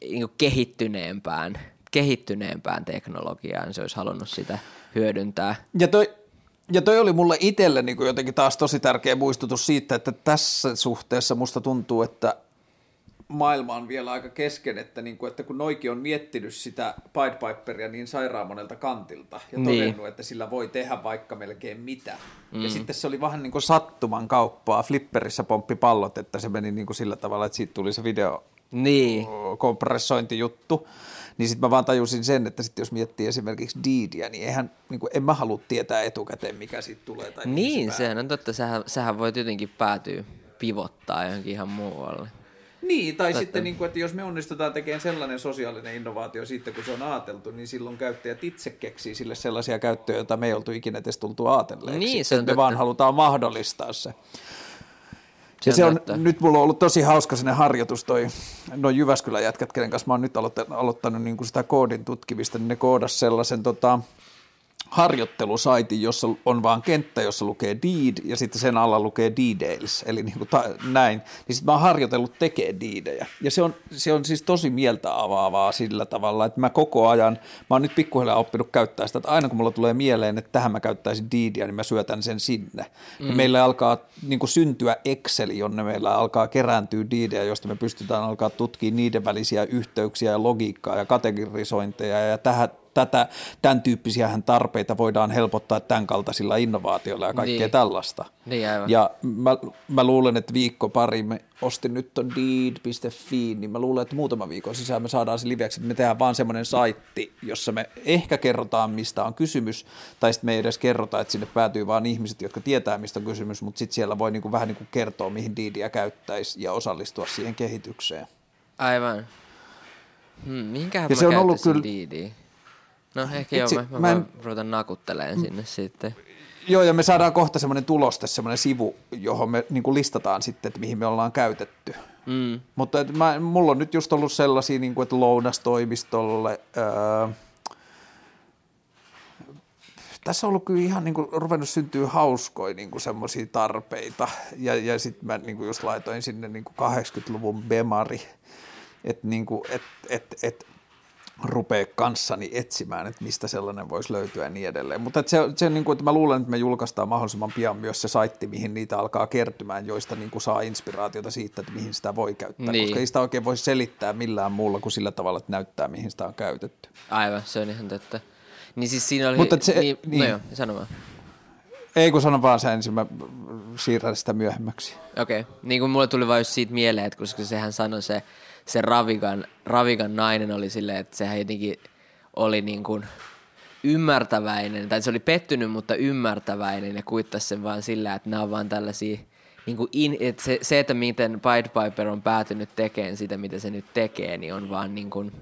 niin kuin kehittyneempään, kehittyneempään teknologiaan se olisi halunnut sitä hyödyntää. Ja toi, ja toi oli mulle itselle niin jotenkin taas tosi tärkeä muistutus siitä, että tässä suhteessa musta tuntuu, että maailma on vielä aika kesken, että, niin kuin, että kun Noiki on miettinyt sitä Pied Piperia niin sairaan monelta kantilta ja niin. todennut, että sillä voi tehdä vaikka melkein mitä. Mm. Ja sitten se oli vähän niin kuin sattuman kauppaa. Flipperissä pomppi pallot, että se meni niin kuin sillä tavalla, että siitä tuli se video niin. kompressointijuttu. Niin sitten mä vaan tajusin sen, että sitten jos miettii esimerkiksi Deedia, niin eihän, niin kuin, en mä halua tietää etukäteen, mikä siitä tulee. Tai niin, se sehän on totta. Sähän, sähän voi jotenkin päätyä pivottaa johonkin ihan muualle. Niin, tai Totta. sitten, niin kuin, että jos me onnistutaan tekemään sellainen sosiaalinen innovaatio sitten, kun se on ajateltu, niin silloin käyttäjät itse keksii sille sellaisia käyttöjä, joita me ei oltu ikinä edes tultu ajatelleeksi. Niin, se on me vaan halutaan mahdollistaa se. Ja se on, nyt mulla on ollut tosi hauska sinne harjoitus toi, noin Jyväskylän jätkät, kenen kanssa mä oon nyt aloittanut, aloittanut niin kuin sitä koodin tutkimista, niin ne koodas sellaisen tota, harjoittelusaitin, jossa on vaan kenttä, jossa lukee deed ja sitten sen alla lukee details, eli niin kuin ta- näin. Niin sitten mä oon harjoitellut tekee deedejä. Ja se on, se on siis tosi mieltä avaavaa sillä tavalla, että mä koko ajan, mä oon nyt pikkuhiljaa oppinut käyttää sitä, että aina kun mulla tulee mieleen, että tähän mä käyttäisin deedia, niin mä syötän sen sinne. Mm. Ja meillä alkaa niin kuin syntyä Excel, jonne meillä alkaa kerääntyä deedejä, josta me pystytään alkaa tutkimaan niiden välisiä yhteyksiä ja logiikkaa ja kategorisointeja ja tähän tätä, tämän tyyppisiä tarpeita voidaan helpottaa tämän kaltaisilla innovaatioilla ja kaikkea niin. tällaista. Niin aivan. Ja mä, mä luulen, että viikko pari me ostin nyt ton deed.fi, niin mä luulen, että muutama viikon sisään me saadaan se liveksi, että me tehdään vaan semmoinen saitti, jossa me ehkä kerrotaan, mistä on kysymys, tai sitten me ei edes kerrota, että sinne päätyy vaan ihmiset, jotka tietää, mistä on kysymys, mutta sitten siellä voi niinku vähän niinku kertoa, mihin deedia käyttäisi ja osallistua siihen kehitykseen. Aivan. Hmm, mihinkähän ja mä se on ollut kyllä... No ehkä joo, mä, mä, mä en... ruvetan nakutteleen sinne sitten. Joo, ja me saadaan kohta semmoinen tuloste, semmoinen sivu, johon me niin listataan sitten, että mihin me ollaan käytetty. Mm. Mutta että mä, mulla on nyt just ollut sellaisia, niin kuin, että lounastoimistolle, öö, tässä on ollut kyllä ihan niin kuin, ruvennut syntyä hauskoja niin kuin semmoisia tarpeita, ja, ja sitten mä niin kuin just laitoin sinne niin kuin 80-luvun bemari, että niin kuin, et, et, et, rupea kanssani etsimään, että mistä sellainen voisi löytyä ja niin edelleen. Mutta se, se niin kuin, että mä luulen, että me julkaistaan mahdollisimman pian myös se saitti, mihin niitä alkaa kertymään, joista niin kuin saa inspiraatiota siitä, että mihin sitä voi käyttää. Niin. Koska ei sitä oikein voi selittää millään muulla kuin sillä tavalla, että näyttää, mihin sitä on käytetty. Aivan, se on ihan totta. Niin siis siinä oli... Mutta se, niin, no niin. No joo, sano vaan. Ei kun sano vaan sen ensin, mä siirrän sitä myöhemmäksi. Okei, okay. niin kuin mulle tuli vain siitä mieleen, että koska sehän sanoi se, se Ravikan, Ravikan nainen oli silleen, että sehän jotenkin oli niin kuin ymmärtäväinen, tai se oli pettynyt, mutta ymmärtäväinen ja kuittasi sen vaan sillä, että nämä on vaan tällaisia, niin kuin in, että se, se, että miten Pied Piper on päätynyt tekemään sitä, mitä se nyt tekee, niin on vaan niin kuin,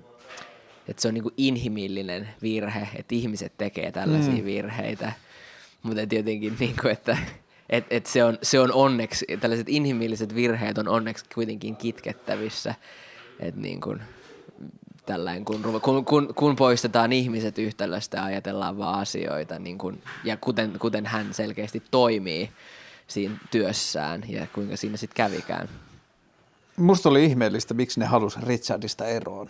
että se on niinku inhimillinen virhe, että ihmiset tekee tällaisia mm. virheitä. Mutta jotenkin, [LAUGHS] niinku, että et, et se, on, se on onneksi, tällaiset inhimilliset virheet on onneksi kuitenkin kitkettävissä. Että niin kuin, tällainen, kun, kun, kun, kun poistetaan ihmiset yhtälöstä ja ajatellaan vaan asioita, niin kun, ja kuten, kuten hän selkeästi toimii siinä työssään ja kuinka siinä sitten kävikään. Musta oli ihmeellistä, miksi ne halusi Richardista eroon.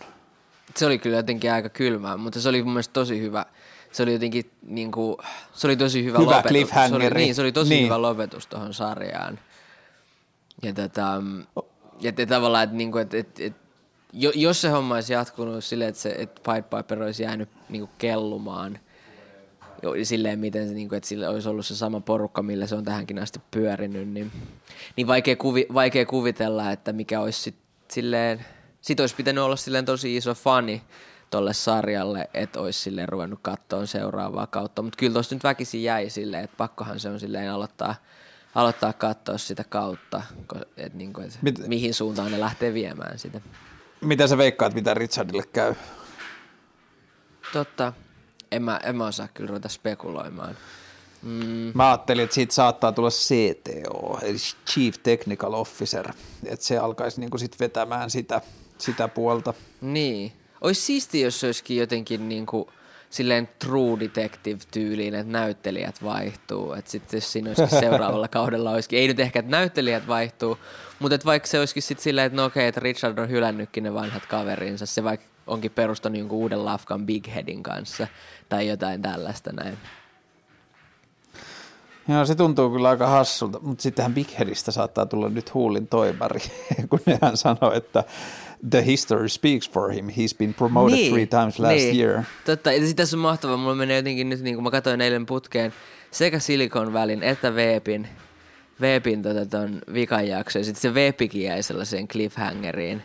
Se oli kyllä jotenkin aika kylmää, mutta se oli mun mielestä tosi hyvä. Se oli jotenkin niin kuin, se oli tosi hyvä, hyvä lopetus. Se oli, niin, se oli tosi niin. hyvä lopetus tuohon sarjaan. Ja, tätä, ja te, tavallaan, että, niin kuin, että, että, että jos se homma olisi jatkunut silleen, että, se, että Pied Piper olisi jäänyt niin kuin kellumaan silleen, miten se, niin kuin, että sillä olisi ollut se sama porukka, millä se on tähänkin asti pyörinyt, niin, niin vaikea, kuvi, vaikea kuvitella, että mikä olisi sit, silleen, sit olisi pitänyt olla silleen tosi iso fani tolle sarjalle, että olisi silleen ruvennut katsoa seuraavaa kautta, mutta kyllä tuossa nyt väkisin jäi silleen, että pakkohan se on silleen aloittaa, aloittaa katsoa sitä kautta, että, niin kuin, että Mit, mihin suuntaan ne lähtee viemään sitä. Mitä sä veikkaat, mitä Richardille käy? Totta. En mä, en mä osaa kyllä ruveta spekuloimaan. Mm. Mä ajattelin, että siitä saattaa tulla CTO, eli Chief Technical Officer, että se alkaisi niinku sit vetämään sitä, sitä puolta. Niin. Olisi siistiä, jos se olisikin jotenkin niinku silleen true detective-tyyliin, että näyttelijät vaihtuu. Että sitten jos siinä olisikin [LAUGHS] seuraavalla kaudella olisikin, ei nyt ehkä, että näyttelijät vaihtuu, mutta että vaikka se olisikin sitten silleen, että no okei, että Richard on hylännytkin ne vanhat kaverinsa, se vaikka onkin perustanut jonkun uuden lafkan Big Headin kanssa tai jotain tällaista näin. Joo, se tuntuu kyllä aika hassulta, mutta sittenhän Big Headistä saattaa tulla nyt huulin toimari, [LAUGHS] kun hän sanoi, että the history speaks for him. He's been promoted niin, three times last niin. year. Totta, ja tässä on mahtavaa. Mulla menee jotenkin nyt, niin kuin mä katsoin eilen putkeen, sekä Silicon välin että Veepin, Veepin tota, ton vikan jakso. Ja sitten se Veepikin jäi sellaiseen cliffhangeriin,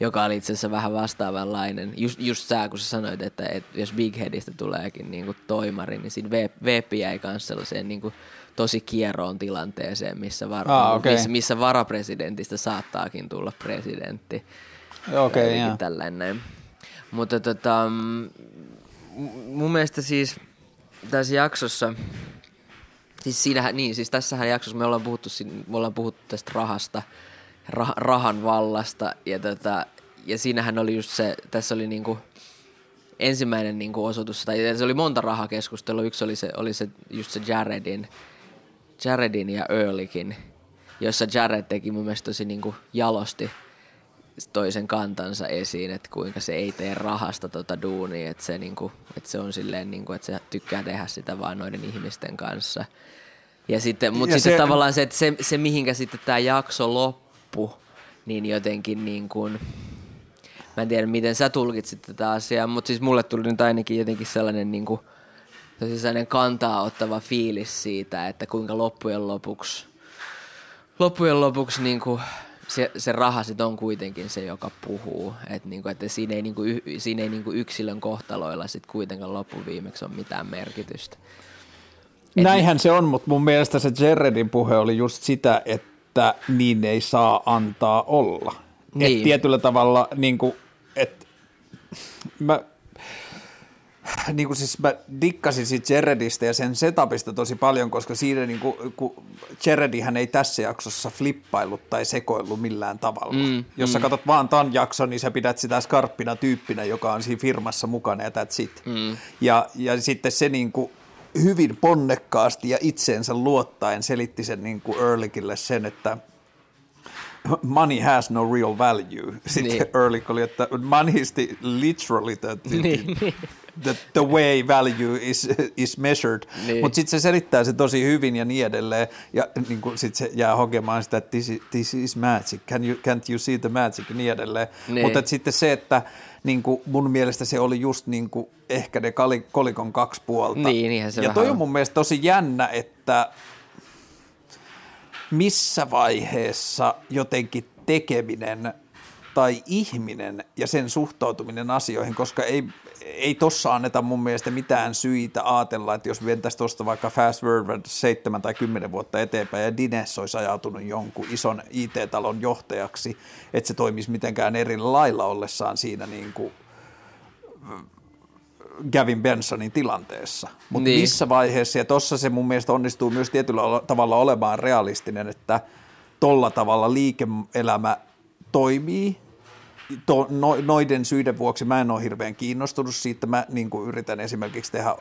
joka oli itse asiassa vähän vastaavanlainen. Just, just sä, kun sä sanoit, että, että jos Big Headistä tuleekin niin kuin toimari, niin siinä Veepi jäi myös sellaiseen niin kuin, tosi kieroon tilanteeseen, missä, var- ah, okay. missä, missä varapresidentistä saattaakin tulla presidentti. Okei, okay, yeah. tällainen. Mutta tota, mun mielestä siis tässä jaksossa, siis siinähän, niin, siis tässähän jaksossa me ollaan puhuttu, me ollaan puhuttu tästä rahasta, rah, rahan vallasta ja, tota, ja siinähän oli just se, tässä oli niinku ensimmäinen niinku osoitus, tai se oli monta rahakeskustelua, yksi oli se, oli se just se Jaredin, Jaredin ja Earlikin, jossa Jared teki mun mielestä tosi niinku jalosti – toisen kantansa esiin, että kuinka se ei tee rahasta tota duunia, että se, niinku, että se on silleen, niinku, että se tykkää tehdä sitä vaan noiden ihmisten kanssa. Ja sitten, mutta sitten se... tavallaan se, että se, se mihinkä sitten tämä jakso loppu, niin jotenkin niin kuin, mä en tiedä miten sä tulkitsit tätä asiaa, mutta siis mulle tuli nyt ainakin jotenkin sellainen niin kuin, sellainen kantaa ottava fiilis siitä, että kuinka loppujen lopuksi, loppujen lopuksi niin kuin, se, se raha sit on kuitenkin se, joka puhuu. Et niinku, että siinä ei, niinku, siinä ei niinku yksilön kohtaloilla sit kuitenkaan loppuviimeksi ole mitään merkitystä. Et Näinhän se on, mutta mun mielestä se Jaredin puhe oli just sitä, että niin ei saa antaa olla. Niin. Et tietyllä tavalla, niin kuin, että mä, niin kuin siis mä dikkasin siitä Jaredista ja sen setupista tosi paljon, koska siinä niin kuin, kun Jaredihän ei tässä jaksossa flippailut tai sekoillut millään tavalla. Mm, Jos mm. sä katsot vaan tämän jakson, niin sä pidät sitä skarppina tyyppinä, joka on siinä firmassa mukana ja that's it. Mm. Ja, ja sitten se niin kuin, hyvin ponnekkaasti ja itseensä luottaen selitti sen niin kuin Earlikille sen, että money has no real value. Sitten niin. Earlick oli, että money is the, literally the, the, niin, the, the, way value is, is measured. Niin. Mutta sitten se selittää se tosi hyvin ja niin edelleen. Ja niin sitten se jää hokemaan sitä, että this is, this is magic, Can you, can't you see the magic ja niin edelleen. Niin. Mutta sitten se, että niin kuin mun mielestä se oli just niin kuin ehkä ne kolikon kaksi puolta. Niin, se ja toi on mun mielestä tosi jännä, että missä vaiheessa jotenkin tekeminen tai ihminen ja sen suhtautuminen asioihin, koska ei, ei tossa anneta mun mielestä mitään syitä ajatella, että jos vientäisiin tuosta vaikka Fast Forward 7 tai 10 vuotta eteenpäin ja Dines olisi ajautunut jonkun ison IT-talon johtajaksi, että se toimisi mitenkään eri lailla ollessaan siinä niin kuin Gavin Bensonin tilanteessa. Mutta niin. missä vaiheessa, ja tuossa se mun mielestä onnistuu myös tietyllä tavalla olemaan realistinen, että tolla tavalla liike-elämä toimii, to, no, noiden syiden vuoksi mä en ole hirveän kiinnostunut siitä. Mä niin kuin yritän esimerkiksi tehdä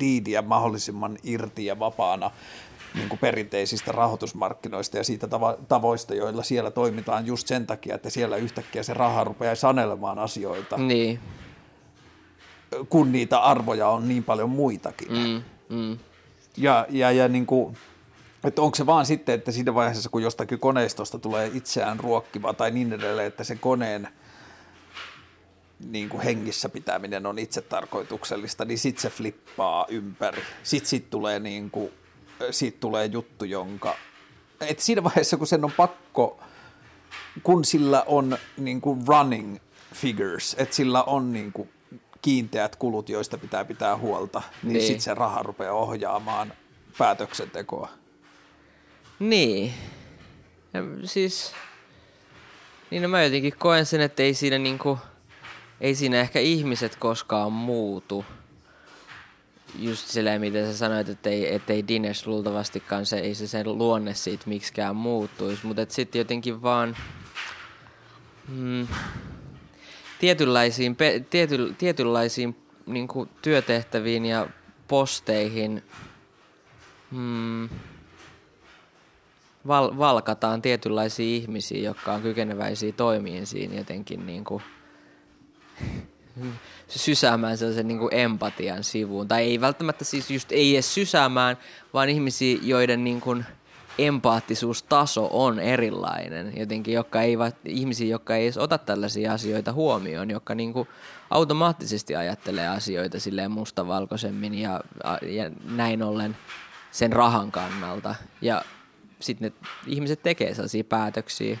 diidiä mahdollisimman irti ja vapaana niin kuin perinteisistä rahoitusmarkkinoista ja siitä tavo- tavoista, joilla siellä toimitaan just sen takia, että siellä yhtäkkiä se raha rupeaa sanelemaan asioita. Niin. Kun niitä arvoja on niin paljon muitakin. Mm, mm. Ja, ja, ja niin kuin, että onko se vaan sitten, että siinä vaiheessa, kun jostakin koneistosta tulee itseään ruokkiva tai niin edelleen, että se koneen – niin kuin hengissä pitäminen on itse tarkoituksellista, niin sitten se flippaa ympäri. Sitten sit tulee, niin kuin, siitä tulee juttu, jonka... Et siinä vaiheessa, kun sen on pakko, kun sillä on niin kuin running figures, että sillä on niin kuin kiinteät kulut, joista pitää pitää huolta, niin, niin. sitten se raha rupeaa ohjaamaan päätöksentekoa. Niin. Ja siis, niin no mä jotenkin koen sen, että ei siinä niinku, ei siinä ehkä ihmiset koskaan muutu. Just silleen, miten sä sanoit, että ei, ettei Dinesh luultavastikaan se, ei se sen luonne siitä miksikään muuttuisi, mutta sitten jotenkin vaan mm, tietynlaisiin, pe, tiety, tietynlaisiin niin työtehtäviin ja posteihin mm, val, valkataan tietynlaisia ihmisiä, jotka on kykeneväisiä toimiin siinä jotenkin niin kuin – sysäämään sellaisen niin kuin empatian sivuun. Tai ei välttämättä siis just ei edes sysäämään, vaan ihmisiä, joiden niin kuin empaattisuustaso on erilainen. Jotenkin jotka eivät, ihmisiä, jotka ei edes ota tällaisia asioita huomioon, jotka niin kuin automaattisesti ajattelee asioita silleen mustavalkoisemmin ja, ja näin ollen sen rahan kannalta. Ja sitten ne ihmiset tekee sellaisia päätöksiä,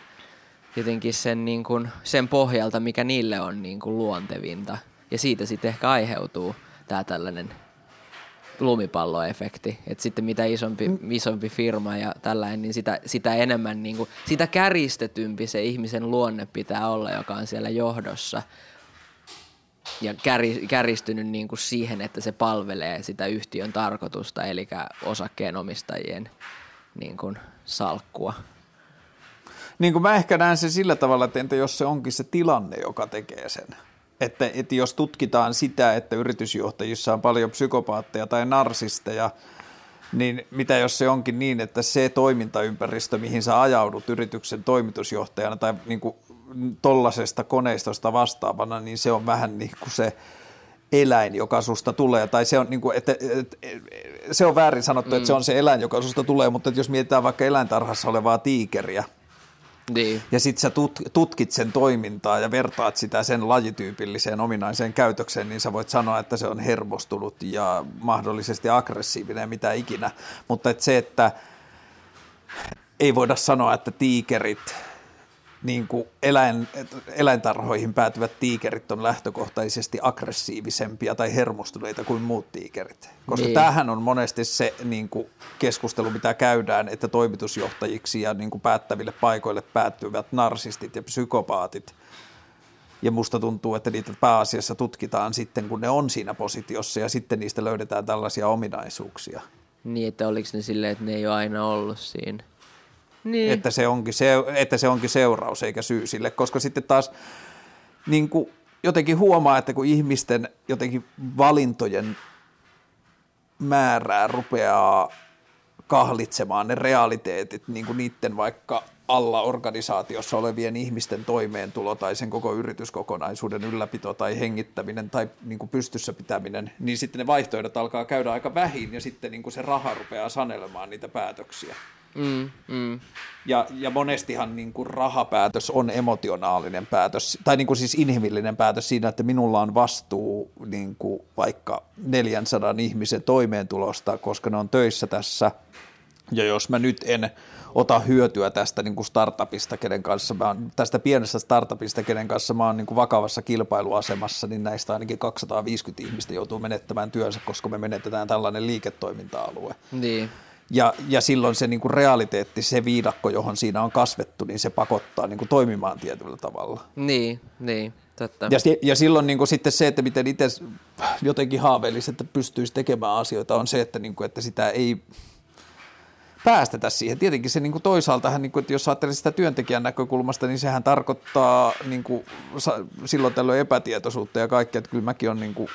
jotenkin sen, niin kuin, sen pohjalta, mikä niille on niin kuin luontevinta. Ja siitä sitten ehkä aiheutuu tämä tällainen lumipalloefekti. Että sitten mitä isompi, mm. isompi firma ja tällainen, niin sitä, sitä enemmän, niin kuin, sitä käristetympi se ihmisen luonne pitää olla, joka on siellä johdossa. Ja käri, käristynyt niin kuin siihen, että se palvelee sitä yhtiön tarkoitusta, eli osakkeenomistajien niin kuin salkkua. Niin kuin mä ehkä näen sen sillä tavalla, että entä jos se onkin se tilanne, joka tekee sen. Että, että jos tutkitaan sitä, että yritysjohtajissa on paljon psykopaatteja tai narsisteja, niin mitä jos se onkin niin, että se toimintaympäristö, mihin sä ajaudut yrityksen toimitusjohtajana tai niin kuin tollasesta koneistosta vastaavana, niin se on vähän niin kuin se eläin, joka susta tulee, tai se on, niin kuin, että, että, se on väärin sanottu, mm. että se on se eläin, joka susta tulee, mutta jos mietitään vaikka eläintarhassa olevaa tiikeriä, niin. Ja sitten sä tut, tutkit sen toimintaa ja vertaat sitä sen lajityypilliseen ominaiseen käytökseen, niin sä voit sanoa, että se on hermostunut ja mahdollisesti aggressiivinen ja mitä ikinä. Mutta et se, että ei voida sanoa, että tiikerit niin kuin eläin, eläintarhoihin päätyvät tiikerit on lähtökohtaisesti aggressiivisempia tai hermostuneita kuin muut tiikerit. Koska niin. tämähän on monesti se niin kuin keskustelu, mitä käydään, että toimitusjohtajiksi ja niin kuin päättäville paikoille päättyvät narsistit ja psykopaatit. Ja musta tuntuu, että niitä pääasiassa tutkitaan sitten, kun ne on siinä positiossa ja sitten niistä löydetään tällaisia ominaisuuksia. Niin, että oliko ne silleen, että ne ei ole aina ollut siinä? Niin. että, se onkin se, että se onkin seuraus eikä syy sille, koska sitten taas niin kuin jotenkin huomaa, että kun ihmisten jotenkin valintojen määrää rupeaa kahlitsemaan ne realiteetit, niin kuin niiden vaikka alla organisaatiossa olevien ihmisten toimeentulo tai sen koko yrityskokonaisuuden ylläpito tai hengittäminen tai niin kuin pystyssä pitäminen, niin sitten ne vaihtoehdot alkaa käydä aika vähin ja sitten niin kuin se raha rupeaa sanelemaan niitä päätöksiä. Mm, mm. Ja, ja monestihan niin kuin rahapäätös on emotionaalinen päätös, tai niin kuin siis inhimillinen päätös siinä, että minulla on vastuu niin kuin vaikka 400 ihmisen toimeentulosta, koska ne on töissä tässä, ja jos mä nyt en ota hyötyä tästä niin kuin startupista, kenen kanssa mä oon, tästä pienestä startupista, kenen kanssa mä oon niin kuin vakavassa kilpailuasemassa, niin näistä ainakin 250 ihmistä joutuu menettämään työnsä, koska me menetetään tällainen liiketoiminta-alue. Niin. Ja, ja silloin se niin kuin realiteetti, se viidakko, johon siinä on kasvettu, niin se pakottaa niin kuin toimimaan tietyllä tavalla. Niin, niin. totta. Ja, ja silloin niin kuin sitten se, että miten itse jotenkin haaveilisi, että pystyisi tekemään asioita, on se, että, niin kuin, että sitä ei päästetä siihen. Tietenkin se niin kuin toisaaltahan, niin kuin, että jos ajattelee sitä työntekijän näkökulmasta, niin sehän tarkoittaa niin kuin, silloin tällöin epätietoisuutta ja kaikkea, että kyllä mäkin on niin kuin,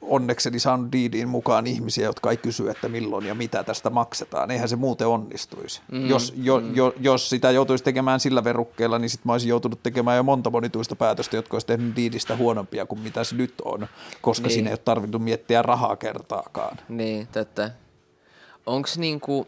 onnekseni saanut diidiin mukaan ihmisiä, jotka ei kysy, että milloin ja mitä tästä maksetaan. Eihän se muuten onnistuisi. Mm, jos, jo, mm. jo, jos sitä joutuisi tekemään sillä verukkeella, niin sitten mä olisin joutunut tekemään jo monta monituista päätöstä, jotka olisi tehnyt diidistä huonompia kuin mitä se nyt on, koska niin. siinä ei ole tarvinnut miettiä rahaa kertaakaan. Niin, totta. Onko niinku,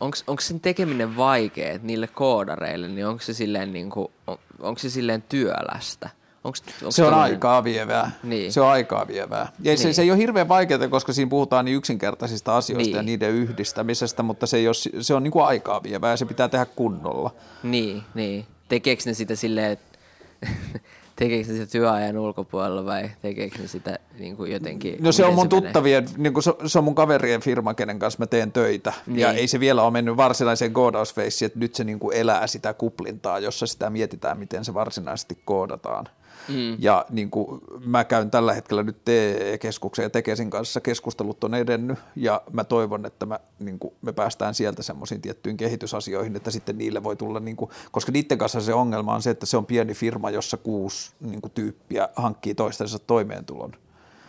onko sen tekeminen vaikea niille koodareille, niin onko se silleen, niinku, on, onko se silleen työlästä? Onks, onks se on tällainen? aikaa vievää. Niin. Se on aikaa vievää. Ja niin. se, se ei ole hirveän vaikeaa, koska siinä puhutaan niin yksinkertaisista asioista niin. ja niiden yhdistämisestä, mutta se, ei ole, se on niin kuin aikaa vievää ja se pitää tehdä kunnolla. Niin, niin. Tekeekö ne sitä silleen, että [LAUGHS] tekeekö ne sitä työajan ulkopuolella vai tekeekö ne sitä niin kuin jotenkin? No se on mun se tuttavien, niin kuin se, se on mun kaverien firma, kenen kanssa mä teen töitä. Niin. Ja ei se vielä ole mennyt varsinaiseen koodausfeissiin, että nyt se niin kuin elää sitä kuplintaa, jossa sitä mietitään, miten se varsinaisesti koodataan. Mm. Ja niin kuin mä käyn tällä hetkellä nyt TE-keskuksen ja Tekesin kanssa keskustelut on edennyt ja mä toivon, että mä, niin kuin, me päästään sieltä semmoisiin tiettyihin kehitysasioihin, että sitten niille voi tulla, niin kuin, koska niiden kanssa se ongelma on se, että se on pieni firma, jossa kuusi niin kuin, tyyppiä hankkii toistensa toimeentulon.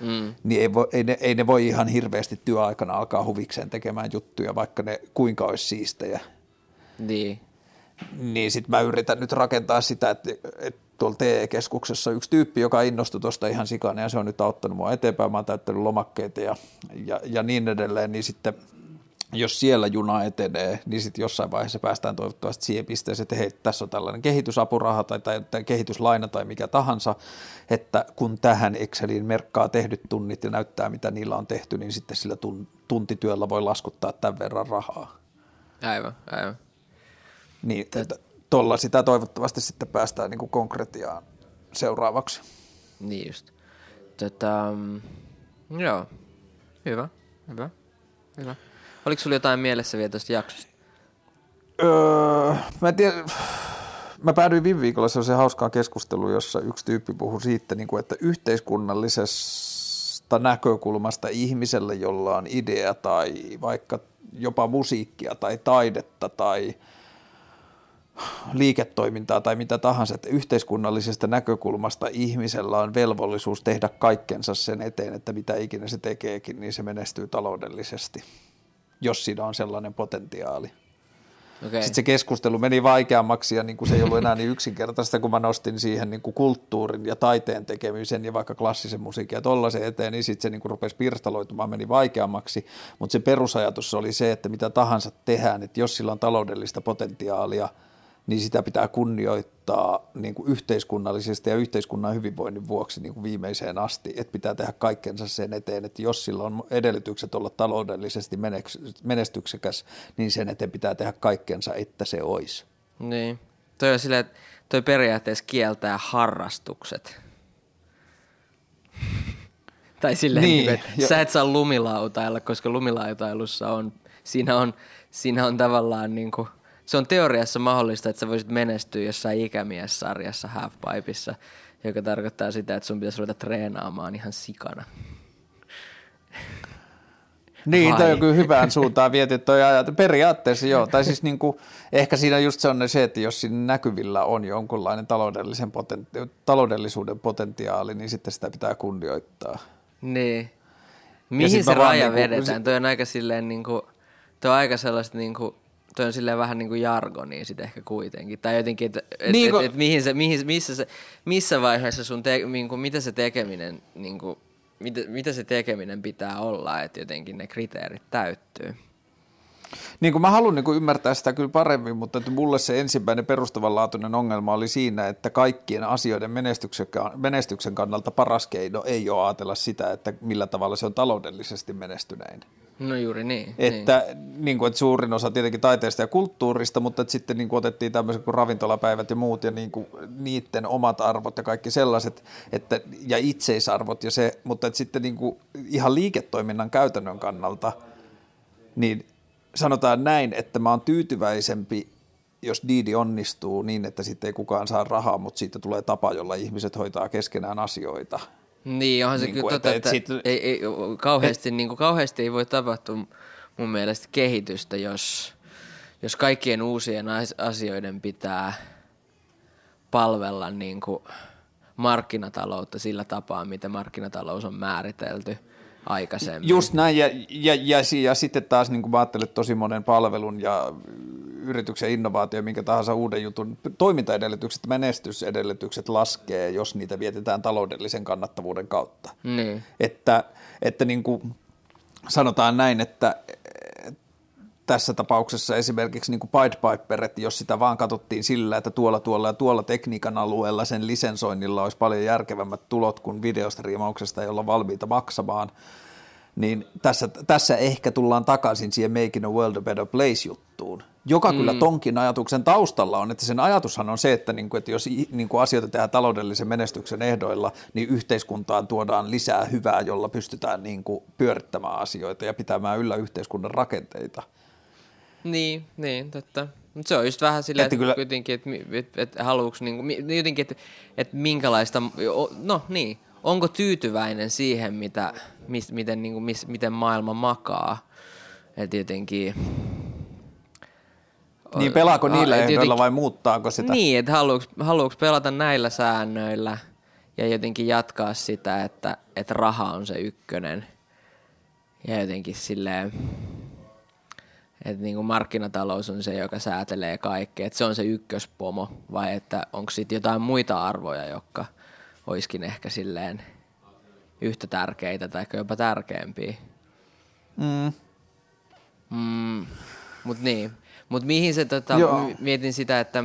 Mm. Niin ei, voi, ei, ne, ei ne voi ihan hirveästi työaikana alkaa huvikseen tekemään juttuja, vaikka ne kuinka olisi siistejä. Niin. Niin sitten mä yritän nyt rakentaa sitä, että, että tuolla TE-keskuksessa yksi tyyppi, joka innostui tuosta ihan sikana ja se on nyt auttanut mua eteenpäin. Mä oon täyttänyt lomakkeita ja, ja, ja niin edelleen, niin sitten jos siellä juna etenee, niin sitten jossain vaiheessa päästään toivottavasti siihen pisteeseen, että hei, tässä on tällainen kehitysapuraha tai, tai, tai kehityslaina tai mikä tahansa, että kun tähän Exceliin merkkaa tehdyt tunnit ja näyttää, mitä niillä on tehty, niin sitten sillä tuntityöllä voi laskuttaa tämän verran rahaa. Aivan, aivan. Niin, että tuolla sitä toivottavasti sitten päästään niin kuin konkretiaan seuraavaksi. Niin just. Tätä, mm, joo, hyvä, hyvä, hyvä. Oliko sulla jotain mielessä vielä tuosta jaksosta? Öö, mä tiedä, mä päädyin viime viikolla sellaiseen hauskaan keskusteluun, jossa yksi tyyppi puhui siitä, niin kuin, että yhteiskunnallisesta näkökulmasta ihmiselle, jolla on idea tai vaikka jopa musiikkia tai taidetta tai – liiketoimintaa tai mitä tahansa, että yhteiskunnallisesta näkökulmasta ihmisellä on velvollisuus tehdä kaikkensa sen eteen, että mitä ikinä se tekeekin, niin se menestyy taloudellisesti, jos siinä on sellainen potentiaali. Okay. Sitten se keskustelu meni vaikeammaksi ja niin kuin se ei ollut enää niin yksinkertaista, kun mä nostin siihen niin kuin kulttuurin ja taiteen tekemisen ja vaikka klassisen musiikin ja tollaisen eteen, niin sitten se niin kuin rupesi pirstaloitumaan, meni vaikeammaksi, mutta se perusajatus oli se, että mitä tahansa tehdään, että jos sillä on taloudellista potentiaalia – niin sitä pitää kunnioittaa niin kuin yhteiskunnallisesti ja yhteiskunnan hyvinvoinnin vuoksi niin kuin viimeiseen asti, että pitää tehdä kaikkensa sen eteen, että jos sillä on edellytykset olla taloudellisesti menestyksekäs, niin sen eteen pitää tehdä kaikkensa, että se olisi. Niin, toi on silleen, että toi periaatteessa kieltää harrastukset. [LAUGHS] tai silleen, niin, että jo. sä et saa lumilautailla, koska lumilautailussa on, siinä on, siinä on tavallaan niin kuin – se on teoriassa mahdollista, että sä voisit menestyä jossain ikämies-sarjassa halfpipeissa, joka tarkoittaa sitä, että sun pitäisi ruveta treenaamaan ihan sikana. Niin, toi on kyllä hyvään suuntaan viety toi ajat. Periaatteessa joo, tai siis niin kuin, ehkä siinä just se on se, että jos siinä näkyvillä on jonkunlainen taloudellisen potenti- taloudellisuuden potentiaali, niin sitten sitä pitää kunnioittaa. Niin. Mihin se raja niin kuin, vedetään? Toi on aika silleen niin kuin, toi on aika sellaista niin kuin, toi on silleen vähän niin kuin jargonia sitten ehkä kuitenkin. Tai jotenkin, että et, niin et, et, et, mihin se, mihin, missä, se, missä vaiheessa sun, te, niin kuin, mitä se tekeminen, niin kuin, mitä, mitä se tekeminen pitää olla, että jotenkin ne kriteerit täyttyy. Niin kuin mä haluan niin kuin ymmärtää sitä kyllä paremmin, mutta että mulle se ensimmäinen perustavanlaatuinen ongelma oli siinä, että kaikkien asioiden menestyksen, menestyksen kannalta paras keino ei ole ajatella sitä, että millä tavalla se on taloudellisesti menestynein. No juuri niin. Että, niin. Niin kuin, että suurin osa tietenkin taiteesta ja kulttuurista, mutta että sitten niin kuin otettiin tämmöiset kuin ravintolapäivät ja muut ja niin kuin niiden omat arvot ja kaikki sellaiset että, ja itseisarvot ja se, mutta että sitten niin kuin ihan liiketoiminnan käytännön kannalta, niin sanotaan näin, että mä oon tyytyväisempi jos diidi onnistuu niin, että sitten ei kukaan saa rahaa, mutta siitä tulee tapa, jolla ihmiset hoitaa keskenään asioita. Niin, onhan se niin kyllä totta, että, että, että ei, ei, kauheasti, et, niin kuin, kauheasti ei voi tapahtua mun mielestä kehitystä, jos, jos kaikkien uusien asioiden pitää palvella niin kuin markkinataloutta sillä tapaa, miten markkinatalous on määritelty – aikaisemmin. Just näin, ja, ja, ja, ja sitten taas niin kuin mä ajattelen, tosi monen palvelun ja yrityksen innovaatio, minkä tahansa uuden jutun toimintaedellytykset, menestysedellytykset laskee, jos niitä vietetään taloudellisen kannattavuuden kautta. Niin. Että, että niin kuin sanotaan näin, että tässä tapauksessa esimerkiksi niin kuin Pied Piper, että jos sitä vaan katsottiin sillä, että tuolla, tuolla ja tuolla tekniikan alueella sen lisensoinnilla olisi paljon järkevämmät tulot kuin videostriimauksesta, jolla valmiita maksamaan, niin tässä, tässä ehkä tullaan takaisin siihen Making a World a Better Place-juttuun, joka mm. kyllä tonkin ajatuksen taustalla on, että sen ajatushan on se, että, niin kuin, että jos niin kuin asioita tehdään taloudellisen menestyksen ehdoilla, niin yhteiskuntaan tuodaan lisää hyvää, jolla pystytään niin kuin, pyörittämään asioita ja pitämään yllä yhteiskunnan rakenteita – niin, niin, totta. Mutta se on just vähän silleen, että, kyllä... jotenkin, että, että, että haluuks niinku, jotenkin, että, että minkälaista, no niin, onko tyytyväinen siihen, mitä, mis, miten, niinku, mis, miten maailma makaa. Että jotenkin... Niin pelaako niillä ehdoilla jotenkin, vai muuttaako sitä? Niin, että haluuks pelata näillä säännöillä ja jotenkin jatkaa sitä, että, että raha on se ykkönen. Ja jotenkin silleen että niin kuin markkinatalous on se, joka säätelee kaikkea, että se on se ykköspomo, vai että onko sitten jotain muita arvoja, jotka olisikin ehkä silleen yhtä tärkeitä tai jopa tärkeämpiä. Mm. Mm, mut niin. Mut mihin se, tota, mietin sitä, että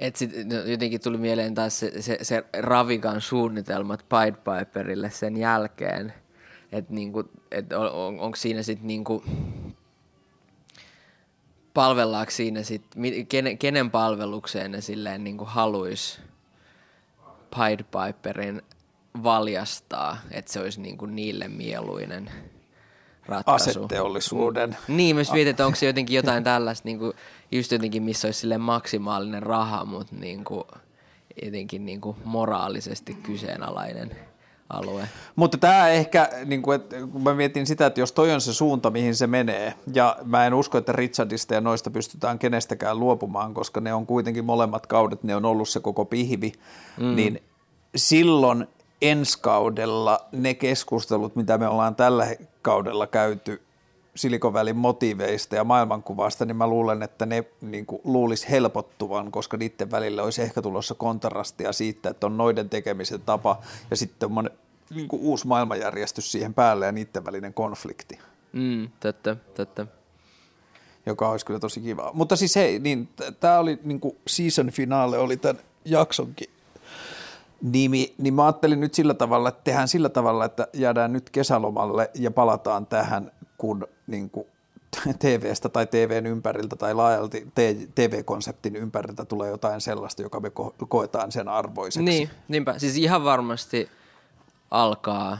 et sit, no, jotenkin tuli mieleen taas se, se, se Ravikan suunnitelmat Pied Piperille sen jälkeen – että niinku, et on, on, onko siinä sitten niinku, palvellaanko siinä sitten, kenen, kenen palvelukseen ne silleen niinku haluaisi Pied Piperin valjastaa, että se olisi niinku niille mieluinen ratkaisu. Aseteollisuuden. Niin, myös mietin, että onko se jotenkin jotain [LAUGHS] tällaista, niinku, just jotenkin, missä olisi sille maksimaalinen raha, mutta niinku, jotenkin niinku moraalisesti kyseenalainen alue. Mutta tämä ehkä, niin kuin, että kun mä mietin sitä, että jos toi on se suunta, mihin se menee, ja mä en usko, että Richardista ja noista pystytään kenestäkään luopumaan, koska ne on kuitenkin molemmat kaudet, ne on ollut se koko pihvi, mm. niin silloin ensi kaudella ne keskustelut, mitä me ollaan tällä kaudella käyty Silicon Valley motiiveista ja maailmankuvasta, niin mä luulen, että ne niin kuin, luulisi helpottuvan, koska niiden välillä olisi ehkä tulossa kontrastia siitä, että on noiden tekemisen tapa ja sitten niin kuin, uusi maailmanjärjestys siihen päälle ja niiden välinen konflikti. Mm, totta, totta. Joka olisi kyllä tosi kiva. Mutta siis hei, niin tämä oli niin kuin season finale, oli tämän jaksonkin nimi, niin mä ajattelin nyt sillä tavalla, että tehdään sillä tavalla, että jäädään nyt kesälomalle ja palataan tähän, kun niin kuin TV-stä tai TVn ympäriltä tai laajalti TV-konseptin ympäriltä tulee jotain sellaista, joka me ko- koetaan sen arvoiseksi. Niin, niinpä. Siis ihan varmasti alkaa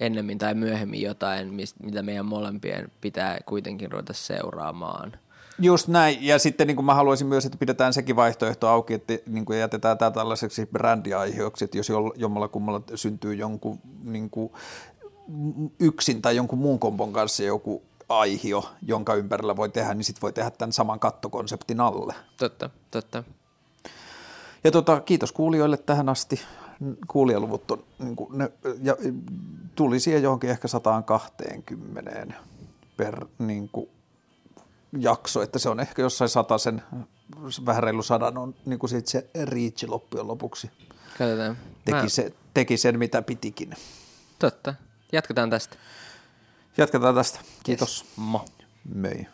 ennemmin tai myöhemmin jotain, mitä meidän molempien pitää kuitenkin ruveta seuraamaan – Just näin, ja sitten niin kuin mä haluaisin myös, että pidetään sekin vaihtoehto auki, että niin kuin jätetään tämä tällaiseksi brändiaiheeksi, että jos jommalla kummalla syntyy jonkun niin kuin yksin tai jonkun muun kompon kanssa joku aihio, jonka ympärillä voi tehdä, niin sitten voi tehdä tämän saman kattokonseptin alle. Totta, totta. Ja tota, kiitos kuulijoille tähän asti. Kuulijaluvut on, niin kuin ne, ja tuli siihen johonkin ehkä 120 per niin kuin, jakso, että se on ehkä jossain sen vähän reilu sadan on niin kuin se riitsi loppujen lopuksi. Katsotaan. Teki, Mä... se, teki sen, mitä pitikin. Totta. Jatketaan tästä. Jatketaan tästä. Kiitos. Yes. Mo. Möi.